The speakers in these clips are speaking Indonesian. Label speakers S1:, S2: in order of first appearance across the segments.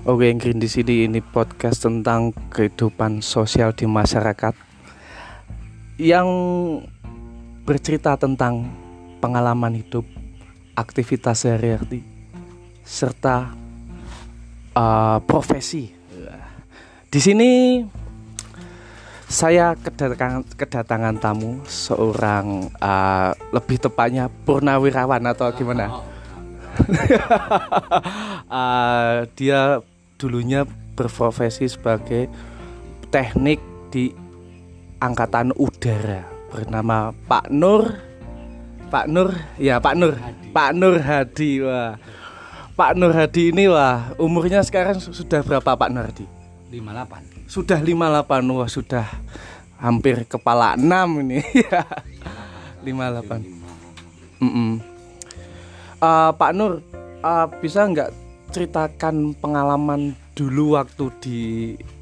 S1: Oke, yang di sini ini podcast tentang kehidupan sosial di masyarakat yang bercerita tentang pengalaman hidup, aktivitas sehari-hari, serta uh, profesi. Di sini saya kedatangan, kedatangan tamu seorang uh, lebih tepatnya purnawirawan atau gimana? uh, dia dulunya berprofesi sebagai teknik di angkatan udara bernama Pak Nur Pak Nur ya Pak Nur Hadi. Pak Nur Hadi wah. Pak Nur Hadi ini wah umurnya sekarang sudah berapa Pak Nur Hadi?
S2: 58
S1: sudah 58 wah sudah hampir kepala 6 ini. 58 mm -mm. Uh, Pak Nur uh, bisa nggak ceritakan pengalaman dulu waktu di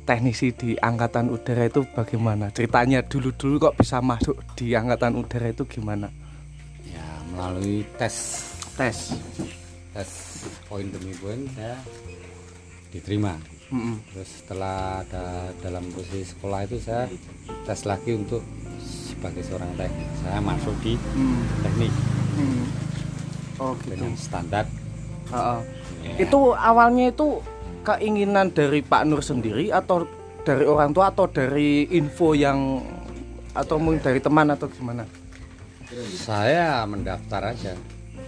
S1: teknisi di angkatan udara itu bagaimana? Ceritanya dulu dulu kok bisa masuk di angkatan udara itu gimana?
S2: Ya melalui tes.
S1: Tes.
S2: Tes poin demi poin saya diterima. Mm -mm. terus setelah ada dalam posisi sekolah itu saya tes lagi untuk sebagai seorang teknik. Saya masuk di mm. teknik. Mm.
S1: oh gitu.
S2: Dengan standar
S1: uh -uh. Yeah. Itu awalnya itu keinginan dari Pak Nur sendiri atau dari orang tua atau dari info yang atau mungkin dari teman atau gimana?
S2: Saya mendaftar aja.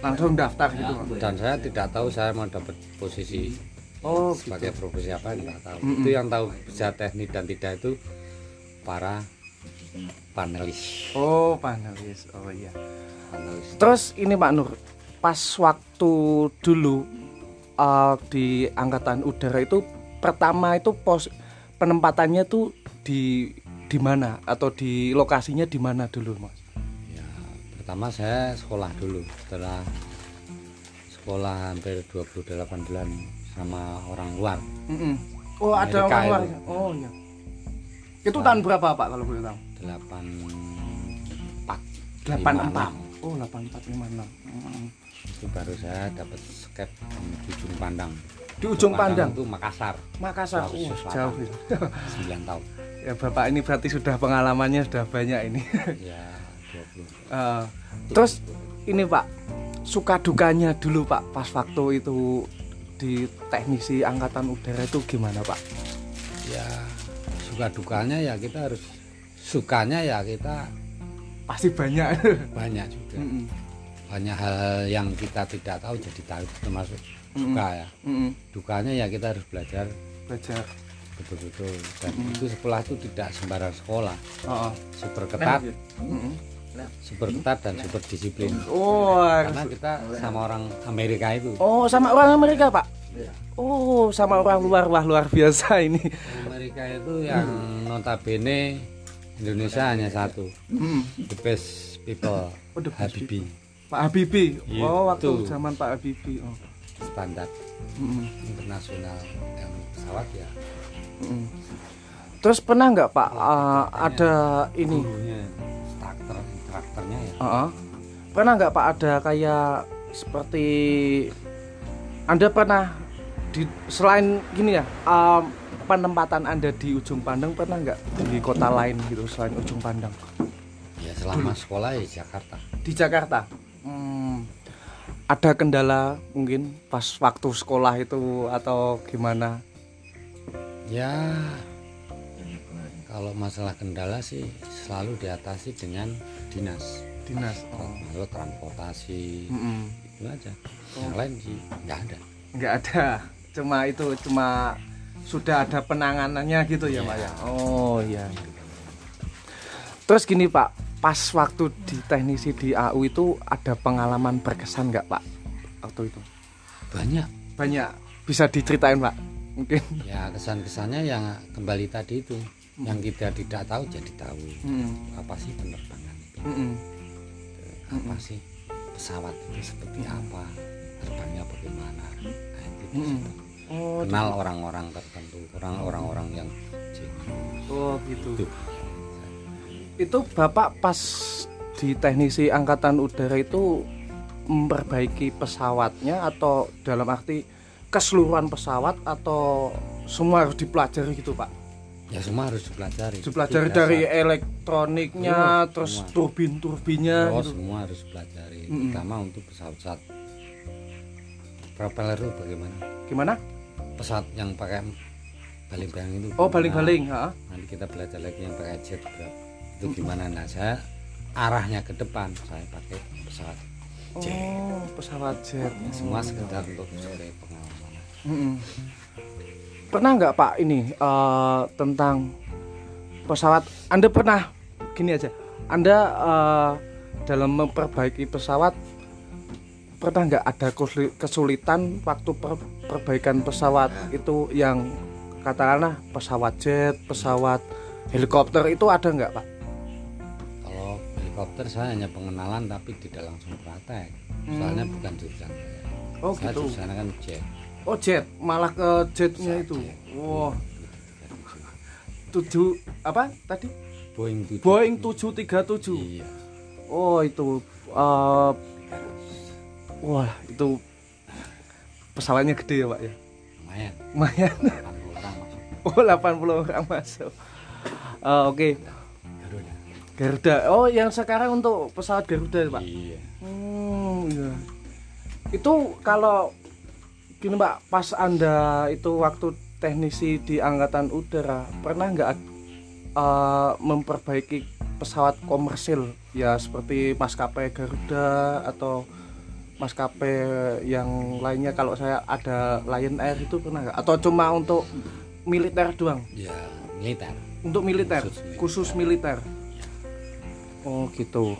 S1: Langsung daftar gitu.
S2: Dan saya tidak tahu saya mau dapat posisi oh, sebagai gitu. profesi apa tidak tahu. Mm -mm. Itu yang tahu bisa teknik dan tidak itu para panelis.
S1: Oh, panelis. Oh iya. Panelis. Terus ini Pak Nur, pas waktu dulu uh, di angkatan udara itu pertama itu pos penempatannya tuh di di mana atau di lokasinya di mana dulu mas?
S2: Ya pertama saya sekolah dulu setelah sekolah hampir 28 bulan sama orang luar.
S1: Mm -mm. Oh Amerika ada orang luar. Ya? Oh iya. Itu tahun berapa pak kalau boleh tahu?
S2: 84
S1: 84 Oh 84 56 mm
S2: itu baru saya dapat skep di ujung pandang.
S1: Di ujung pandang,
S2: itu Makassar.
S1: Makassar. Oh, jauh
S2: 9 tahun.
S1: Ya bapak ini berarti sudah pengalamannya sudah banyak ini.
S2: Ya 20
S1: uh, terus ini pak suka dukanya dulu pak pas waktu itu di teknisi angkatan udara itu gimana pak?
S2: Ya suka dukanya ya kita harus sukanya ya kita
S1: pasti banyak.
S2: Banyak juga. Mm -mm banyak hal-hal yang kita tidak tahu jadi tahu termasuk duka ya. Mm -hmm. dukanya ya kita harus belajar
S1: belajar.
S2: betul-betul. Dan mm -hmm. itu sekolah itu tidak sembarang sekolah. Oh, oh. super ketat. Mm -hmm. super ketat dan super disiplin.
S1: Oh
S2: karena kita sama orang Amerika itu.
S1: Oh sama orang Amerika pak? Iya. oh sama orang luar. Wah luar biasa ini.
S2: Amerika itu yang notabene Indonesia hanya satu mm. the best people oh, the best Habibie people.
S1: Pak Habibie. Gitu. Oh, waktu zaman Pak Habibie. Oh.
S2: Standar mm -hmm. internasional yang pesawat ya. Mm -hmm.
S1: Terus pernah nggak Pak uh, ada ini?
S2: Starter, traktornya ya.
S1: Uh -uh. Pernah nggak Pak ada kayak seperti Anda pernah di selain gini ya um, penempatan Anda di ujung pandang pernah nggak di kota lain gitu selain ujung pandang?
S2: Ya selama sekolah di Jakarta.
S1: Di Jakarta hmm, ada kendala mungkin pas waktu sekolah itu atau gimana
S2: ya kalau masalah kendala sih selalu diatasi dengan dinas
S1: dinas
S2: oh. lalu transportasi mm -mm. itu aja oh. yang lain sih nggak ada
S1: nggak ada cuma itu cuma sudah ada penanganannya gitu ya, ya pak ya? Oh ya terus gini pak pas waktu di teknisi di AU itu ada pengalaman berkesan nggak pak waktu itu?
S2: Banyak.
S1: Banyak. Bisa diceritain pak mungkin?
S2: Ya kesan kesannya yang kembali tadi itu. Hmm. yang kita tidak tahu jadi tahu. Hmm. apa sih penerbangan itu hmm. apa hmm. sih pesawat itu seperti apa? Terbangnya bagaimana? Nah, itu hmm. Oh, kenal orang-orang tertentu orang-orang yang
S1: oh gitu. Itu. Itu bapak pas di teknisi angkatan udara itu memperbaiki pesawatnya atau dalam arti keseluruhan pesawat atau semua harus dipelajari gitu pak?
S2: Ya semua harus dipelajari.
S1: Dipelajari dari elektroniknya
S2: Iya,
S1: terus
S2: semua.
S1: turbin turbinnya
S2: Oh,
S1: gitu.
S2: semua harus dipelajari.
S1: Mm-mm.
S2: terutama untuk pesawat-pesawat propeller itu bagaimana?
S1: Gimana
S2: pesawat yang pakai baling-baling itu.
S1: Oh baling-baling ha?
S2: nanti kita belajar lagi yang pakai jet berat. itu gimana? Nah saya arahnya ke depan. Saya pakai pesawat jet.
S1: Oh pesawat jet.
S2: Semua sekedar untuk sebagai pengalaman.
S1: Pernah nggak pak ini eh, tentang pesawat? Anda pernah gini aja. Anda eh, dalam memperbaiki pesawat pernah nggak ada kesuli- kesulitan waktu per- perbaikan pesawat itu yang katakanlah pesawat jet pesawat helikopter itu ada nggak pak?
S2: Kalau helikopter saya hanya pengenalan tapi tidak langsung praktek. Soalnya bukan jurusan saya.
S1: Oh
S2: saya
S1: gitu.
S2: jurusan kan jet.
S1: Oh jet. Malah ke jetnya itu. wah. Tujuh apa tadi?
S2: Boeing tujuh.
S1: Boeing 737
S2: iya.
S1: Oh itu eh, Wah itu Pesawatnya gede ya pak ya?
S2: Lumayan.
S1: Lumayan.
S2: 80 orang masuk.
S1: Oh 80 orang masuk. Eh, Oke.
S2: Garuda.
S1: Garuda. Oh yang sekarang untuk pesawat Garuda pak?
S2: Iya.
S1: Hmm iya. Itu kalau Gini pak Pas anda itu waktu teknisi di Angkatan Udara Pernah nggak eh, Memperbaiki pesawat komersil? Ya seperti maskapai Garuda Atau maskapai yang lainnya kalau saya ada Lion Air itu pernah nggak? Atau cuma untuk militer doang?
S2: Ya militer.
S1: Untuk militer?
S2: Khusus
S1: khusus militer? Oh gitu.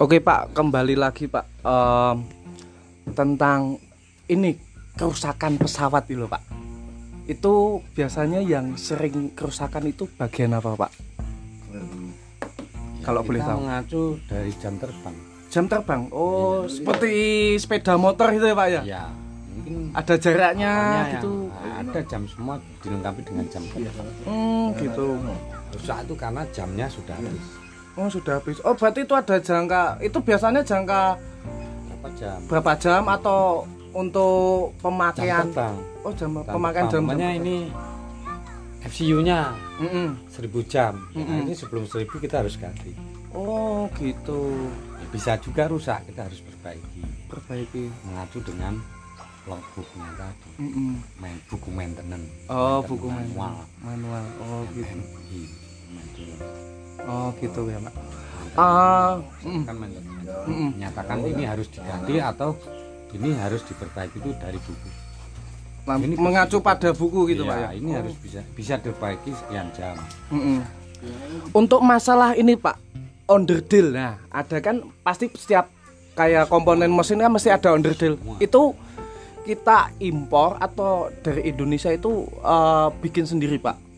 S1: Oke Pak, kembali lagi Pak. Em, tentang ini kerusakan pesawat itu Pak. Itu biasanya yang sering kerusakan itu bagian apa Pak? Kalau
S2: kita
S1: boleh tahu.
S2: mengacu dari jam terbang
S1: Jam terbang. Oh, seperti sepeda motor itu ya Pak ya?
S2: ya mungkin
S1: Ada jaraknya gitu.
S2: yang ada jam semua dilengkapi dengan jam terbang
S1: Hmm, gitu.
S2: rusak itu karena jamnya sudah habis
S1: Oh, sudah habis. Oh, berarti itu ada jangka. Itu biasanya jangka
S2: berapa jam
S1: berapa jam atau untuk
S2: jam
S1: pemakaian?
S2: terbang
S1: Oh, jam
S2: Jam
S1: pemakaian jam.
S2: Makanya ini FCU-nya
S1: Mm-mm.
S2: 1000 jam. Nah,
S1: Mm-mm.
S2: ini sebelum 1000 kita harus ganti.
S1: Oh, gitu.
S2: Ya, bisa juga rusak, kita harus perbaiki.
S1: Perbaiki.
S2: Mengacu dengan logbooknya tadi.
S1: Mm-mm.
S2: Main buku maintenance.
S1: Oh,
S2: Maintenance
S1: buku
S2: manual.
S1: manual. Oh, gitu.
S2: MMI.
S1: Oh, gitu ya, Pak. Mm,
S2: Kan. Menyatakan ini harus diganti atau ini harus diperbaiki itu dari buku.
S1: Nah,
S2: Ini
S1: mengacu pada buku gitu,
S2: Iya,
S1: Pak ya.
S2: Ini harus bisa bisa diperbaiki sekian jam.
S1: Untuk masalah ini, Pak, onderdil. Nah, ada kan pasti setiap kayak komponen mesin kan mesti ada onderdil.
S2: Semua.
S1: Itu kita impor atau dari Indonesia itu eh, bikin sendiri, Pak?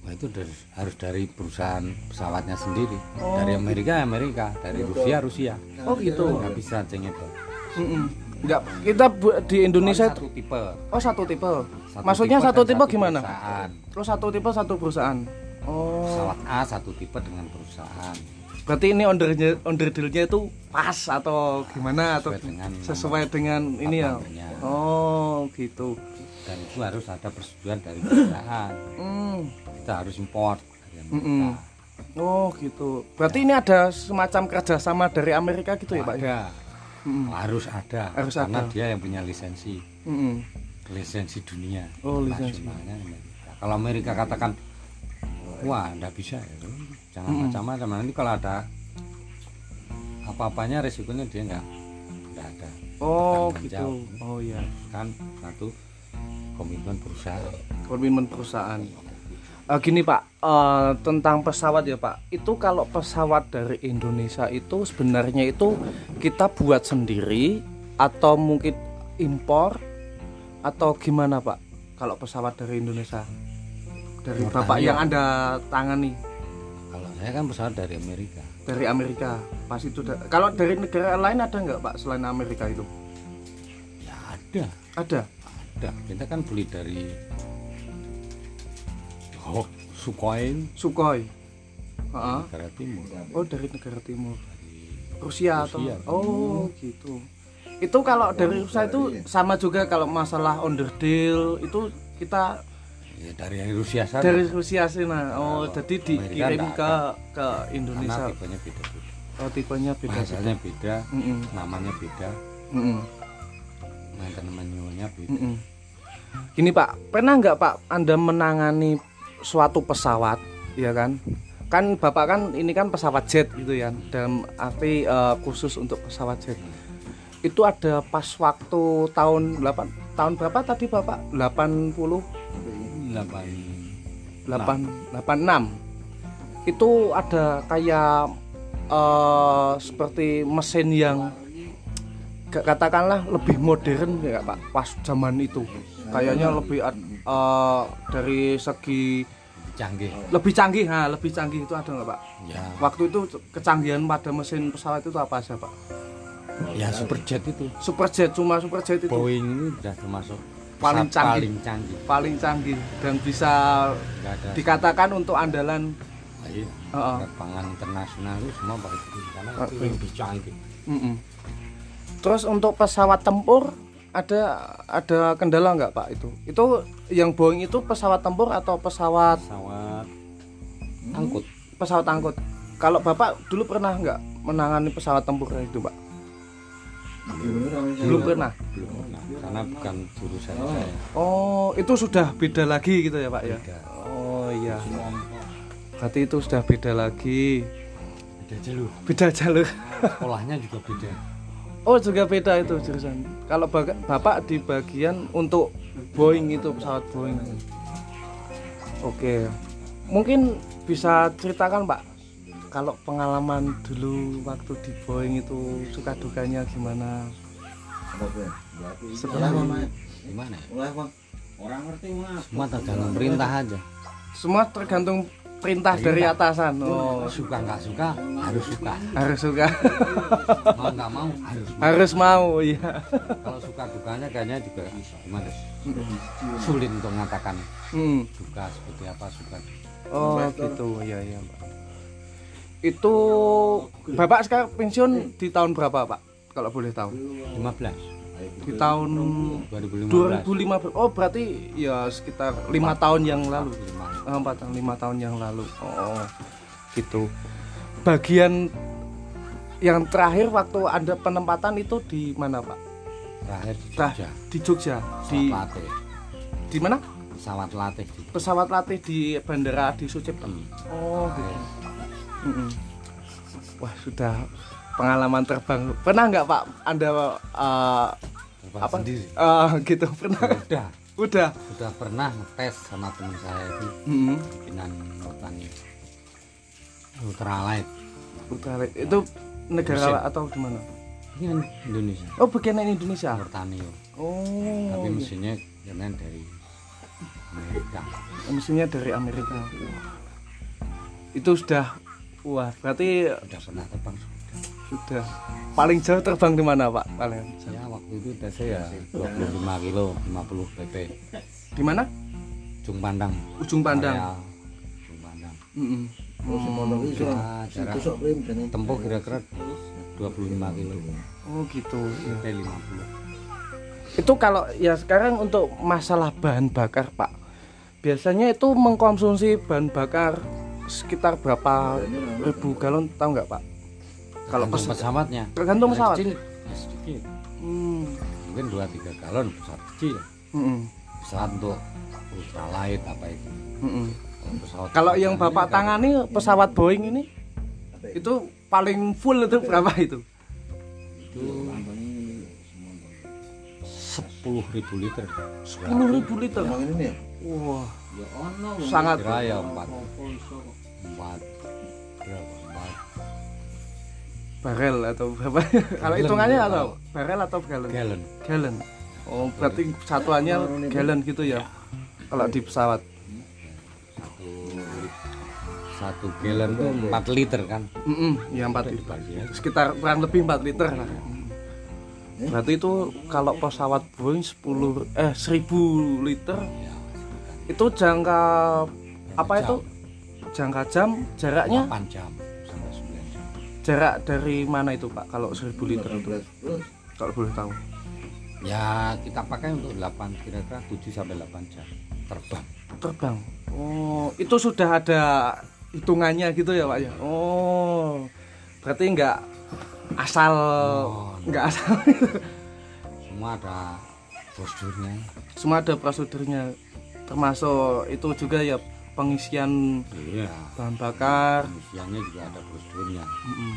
S2: Nah, itu dari, harus dari perusahaan pesawatnya sendiri.
S1: Oh,
S2: dari Amerika Amerika, dari Rusia Rusia.
S1: Oh, gitu.
S2: Nggak bisa cengit.
S1: Mm-mm. Enggak, kita di Indonesia itu
S2: satu tipe.
S1: oh satu tipe.
S2: Satu
S1: Maksudnya
S2: tipe
S1: satu tipe gimana?
S2: Perusahaan.
S1: Terus satu tipe satu perusahaan. Oh.
S2: Pesawat A satu tipe dengan perusahaan.
S1: Berarti ini onderdilnya, onderdilnya itu pas atau gimana atau
S2: Sesuai dengan
S1: sesuai dengan ini ya? Oh, gitu.
S2: Dan itu harus ada persetujuan dari perusahaan.
S1: Hmm.
S2: Kita harus import Amerika.
S1: Mm-mm. Oh, gitu. Berarti ini ada semacam kerjasama dari Amerika gitu ya, Pak? ya?
S2: Ada.
S1: Mm-mm.
S2: Harus ada.
S1: Harus
S2: karena
S1: ada.
S2: dia yang punya lisensi.
S1: Mm-mm.
S2: lisensi dunia
S1: Oh, lisensi.
S2: Amerika. kalau Amerika katakan wah nggak bisa ya jangan
S1: Mm-mm.
S2: macam-macam nanti kalau ada apa-apanya resikonya dia nggak nggak ada
S1: Oh, gitu.
S2: jauh.
S1: Oh, iya.
S2: kan satu komitmen perusahaan
S1: Komitmen perusahaan. Eh, gini Pak, eh, tentang pesawat ya Pak. Itu kalau pesawat dari Indonesia itu sebenarnya itu kita buat sendiri atau mungkin impor atau gimana Pak? Kalau pesawat dari Indonesia dari
S2: Bertanya.
S1: Bapak yang Anda tangani
S2: kalau saya kan pesawat dari Amerika
S1: dari Amerika, pas itu da- kalau dari negara lain ada nggak Pak selain Amerika itu?
S2: ya ada
S1: Ada.
S2: ada kita kan beli dari oh Sukhoi.
S1: Sukhoi. Heeh.
S2: negara timur.
S1: Oh dari negara timur. Rusia atau
S2: Rusia.
S1: oh gitu. Itu kalau dari Rusia itu sama juga kalau masalah underdeal itu kita
S2: ya dari Rusia sana.
S1: Dari Rusia sih nah oh
S2: Kalau
S1: jadi dikirim ke ke
S2: karena
S1: Indonesia
S2: tipenya beda-beda
S1: oh tipenya beda
S2: bahasanya beda
S1: Mm-mm.
S2: namanya beda.
S1: Mm-mm.
S2: maintenance beda.
S1: Mm-mm. Gini Pak, pernah nggak Pak Anda menangani suatu pesawat, ya kan? Kan Bapak kan ini kan pesawat jet gitu ya, dalam arti eh, khusus untuk pesawat jet. Itu ada pas waktu tahun 8 tahun berapa tadi Bapak? 80
S2: delapan
S1: 8 86. Itu ada kayak eh, seperti mesin yang katakanlah lebih modern ya Pak pas zaman itu. Kayaknya lebih ad- eh, dari segi
S2: canggih
S1: lebih canggih, nah lebih canggih itu ada nggak Pak?
S2: ya
S1: Waktu itu kecanggihan pada mesin pesawat itu apa saja Pak?
S2: ya superjet itu
S1: Superjet cuma superjet itu
S2: Boeing ini sudah termasuk
S1: Paling canggih.
S2: paling canggih
S1: paling canggih dan bisa dikatakan untuk andalan
S2: Iya,
S1: Heeh.
S2: penerbangan internasional itu semua pakai itu karena itu lebih canggih
S1: Mm-mm. Terus untuk pesawat tempur ada ada kendala nggak Pak itu? Itu yang Boeing itu pesawat tempur atau pesawat
S2: pesawat angkut
S1: pesawat angkut? Kalau Bapak dulu pernah nggak menangani pesawat tempur itu Pak? Belum pernah.
S2: belum pernah karena bukan jurusan saya
S1: Oh itu sudah beda lagi gitu ya Pak ya?
S2: Beda.
S1: Oh iya. Berarti itu sudah beda lagi.
S2: beda jalur
S1: Beda jalur.
S2: sekolahnya juga beda
S1: Oh juga beda itu jurusan. Kalau baga- bapak di bagian untuk Boeing itu pesawat Boeing. Oke, mungkin bisa ceritakan pak kalau pengalaman dulu waktu di Boeing itu suka dukanya gimana? Seperti
S2: gimana ya
S3: Orang ngerti mas.
S2: semua tergantung perintah aja
S1: semua tergantung perintah dari atasan. Oh,
S2: suka nggak suka harus suka
S1: harus suka,
S2: mau nggak mau harus mau.
S1: harus mau ya.
S2: kalau suka dukanya kayaknya juga gimana sulit untuk mengatakan
S1: Hmm.
S2: duka seperti apa suka
S1: Oh gitu ya ya Pak. Itu Bapak sekarang pensiun di tahun berapa Pak? Kalau boleh tahu.
S2: 15
S1: Di tahun
S2: 2015
S1: 2015. Oh berarti ya sekitar lima tahun yang lalu. Oh, empat tahun lima tahun yang lalu. Oh gitu. Bagian yang terakhir waktu ada penempatan itu di mana Pak?
S2: terakhir di Jogja
S1: Di Jogja. Di
S2: pesawat latih
S1: di mana?
S2: pesawat latih di
S1: Pesawat latih di bandara di Sucipto. Oh gitu. Mm-mm. Wah sudah pengalaman terbang. Pernah nggak Pak Anda uh,
S2: terbang
S1: apa?
S2: sendiri
S1: uh, gitu pernah?
S2: udah
S1: Udah.
S2: sudah pernah ngetes sama teman saya itu
S1: Mm-mm.
S2: bikinan petani ultralight
S1: Udah, itu negara
S2: Mesin.
S1: atau di mana?
S2: ini kan Indonesia
S1: Oh bagian Indonesia.
S2: Murtanio
S1: Oh.
S2: tapi
S1: iya.
S2: mesinnya karena dari Amerika
S1: mesinnya dari Amerika. Itu sudah wah berarti
S2: udah pernah terbang
S1: sudah paling jauh terbang di mana Pak? Paling
S2: saya waktu itu tesnya ya 25 kilo 50 pp
S1: di mana?
S2: ujung pandang
S1: Ujung Pandang.
S2: Area ujung pandang
S1: Mm-mm.
S2: Nah, jarak tempuh kira-kira 25 kilo
S1: Oh gitu. ya.
S2: pp 50
S1: Itu kalau ya sekarang untuk masalah bahan bakar Pak, biasanya itu mengkonsumsi bahan bakar sekitar berapa ribu galon tahu nggak Pak? Kalau
S2: Tergantung
S1: pes-
S2: pesawatnya
S1: tergantung
S2: Yang
S1: pesawat.
S2: kecil ya sedikit
S1: Hmm.
S2: mungkin 2-3 galon pesawat kecil
S1: Mm-mm.
S2: pesawat untuk ultralight apa itu
S1: Mm-mm.
S2: kalau pesawat
S1: Kalau yang Bapak
S2: ini
S1: tangani pesawat Boeing ini itu paling full itu berapa itu?
S2: itu 10.000 liter
S1: 10 ribu liter.
S3: ini ya?
S1: Wah, sangat
S2: kira ya 4 4 berapa 4
S1: barel atau berapa? Kalau
S2: Galon,
S1: hitungannya atau barel atau galon?
S2: gallon
S1: Gallon. Oh, berarti satuannya gallon gitu ya. Kalau di pesawat.
S2: satu satu gallon itu 4 liter kan
S1: Mm ya 4 liter. Sekitar kurang lebih 4 liter lah. Berarti itu kalau pesawat Boeing 10 eh 1000 liter
S2: ya
S1: itu jangka apa itu jangka jam jaraknya
S2: 8 jam sampai 9 jam
S1: jarak dari mana itu Pak? Kalau 1000 liter itu. Kalau boleh tahu.
S2: Ya kita pakai untuk 8 kira-kira 7 sampai 8 jam. Terbang.
S1: Terbang? Oh itu sudah ada hitungannya gitu ya Pak ya? Oh berarti nggak asal
S2: Oh,
S1: nggak asal
S2: semua ada prosedurnya.
S1: Semua ada prosedurnya. Termasuk itu juga ya pengisian
S2: iya.
S1: bahan bakar.
S2: Pengisiannya juga ada prosedurnya.
S1: Mm-mm.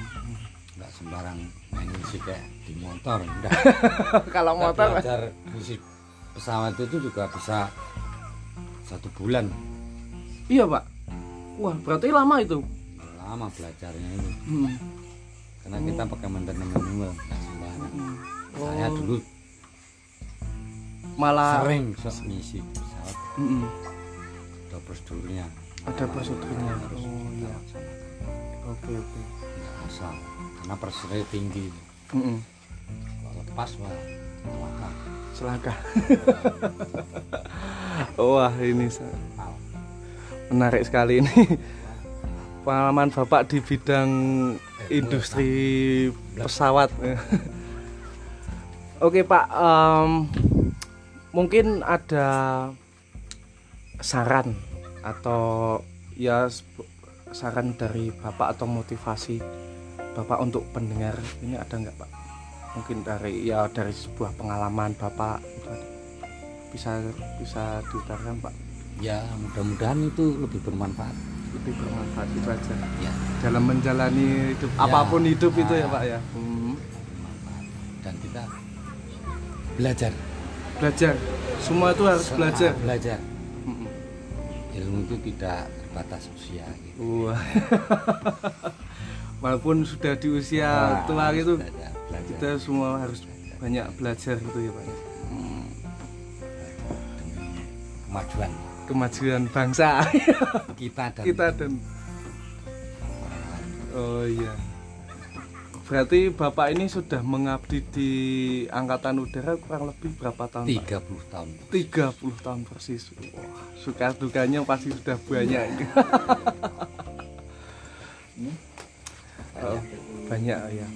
S2: nggak sembarang main ngisi kayak di motor enggak.
S1: Kalau
S2: Kita
S1: motor.
S2: belajar ngisi pesawat itu juga bisa satu bulan.
S1: Iya Pak. Wah berarti lama itu.
S2: Lama belajarnya itu.
S1: Hmm.
S2: karena kita pakai maintenance manual nggak sembarang.
S1: Hmm.
S2: saya
S1: Oh,
S2: dulu
S1: malah
S2: sering ngisi pesawat.
S1: Mm-mm.
S2: Ada prosedurnya.
S1: Ada prosedurnya.
S2: Harus
S1: oh iya. Oke oke.
S2: Nggak asal karena pressure tinggi.
S1: Mm-mm.
S2: kalau lepas wah celaka.
S1: Celaka. Wah ini menarik sekali ini. Pengalaman bapak di bidang industri pesawat. Oke pak em, mungkin ada saran atau ya saran dari bapak atau motivasi bapak untuk pendengar ini ada nggak pak? Mungkin dari ya dari sebuah pengalaman bapak itu ada. bisa bisa diutarakan pak?
S2: Ya mudah-mudahan itu lebih bermanfaat.
S1: Lebih bermanfaat itu aja.
S2: Ya.
S1: Dalam menjalani hidup
S2: Ya.
S1: apa pun hidup itu ya pak ya? Hmm.
S2: bermanfaat. Dan kita belajar.
S1: Belajar. Semua itu harus
S2: Se-
S1: belajar.
S2: belajar. Ilmu itu tidak terbatas usia gitu.
S1: Wah. walaupun sudah di usia
S2: Nah,
S1: tua gitu
S2: belajar, belajar.
S1: kita semua harus banyak belajar gitu ya pak ya.
S2: demi kemajuan
S1: kemajuan bangsa
S2: kita dan
S1: kita dan oh iya berarti bapak ini sudah mengabdi di angkatan udara kurang lebih berapa tahun pak?
S2: 30 tahun.
S1: 30 tahun persis. Wah, suka dukanya pasti sudah banyak. Oh, banyak ya.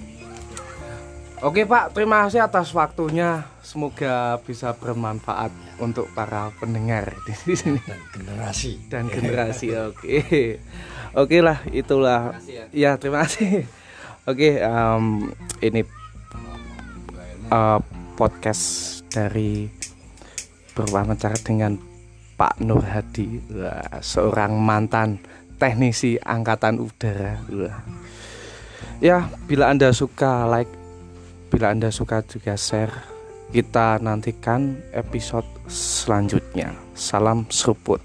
S1: Oke Pak, terima kasih atas waktunya. Semoga bisa bermanfaat untuk para pendengar di sini.
S2: Dan generasi.
S1: Dan generasi. Oke, oke lah, itulah. Ya, terima kasih. Oke, em, ini eh, podcast dari berwawancara dengan Pak Nur Hadi, Wah, seorang mantan teknisi angkatan udara. Wah. Ya, bila anda suka like, bila anda suka juga share. Kita nantikan episode selanjutnya. Salam seruput.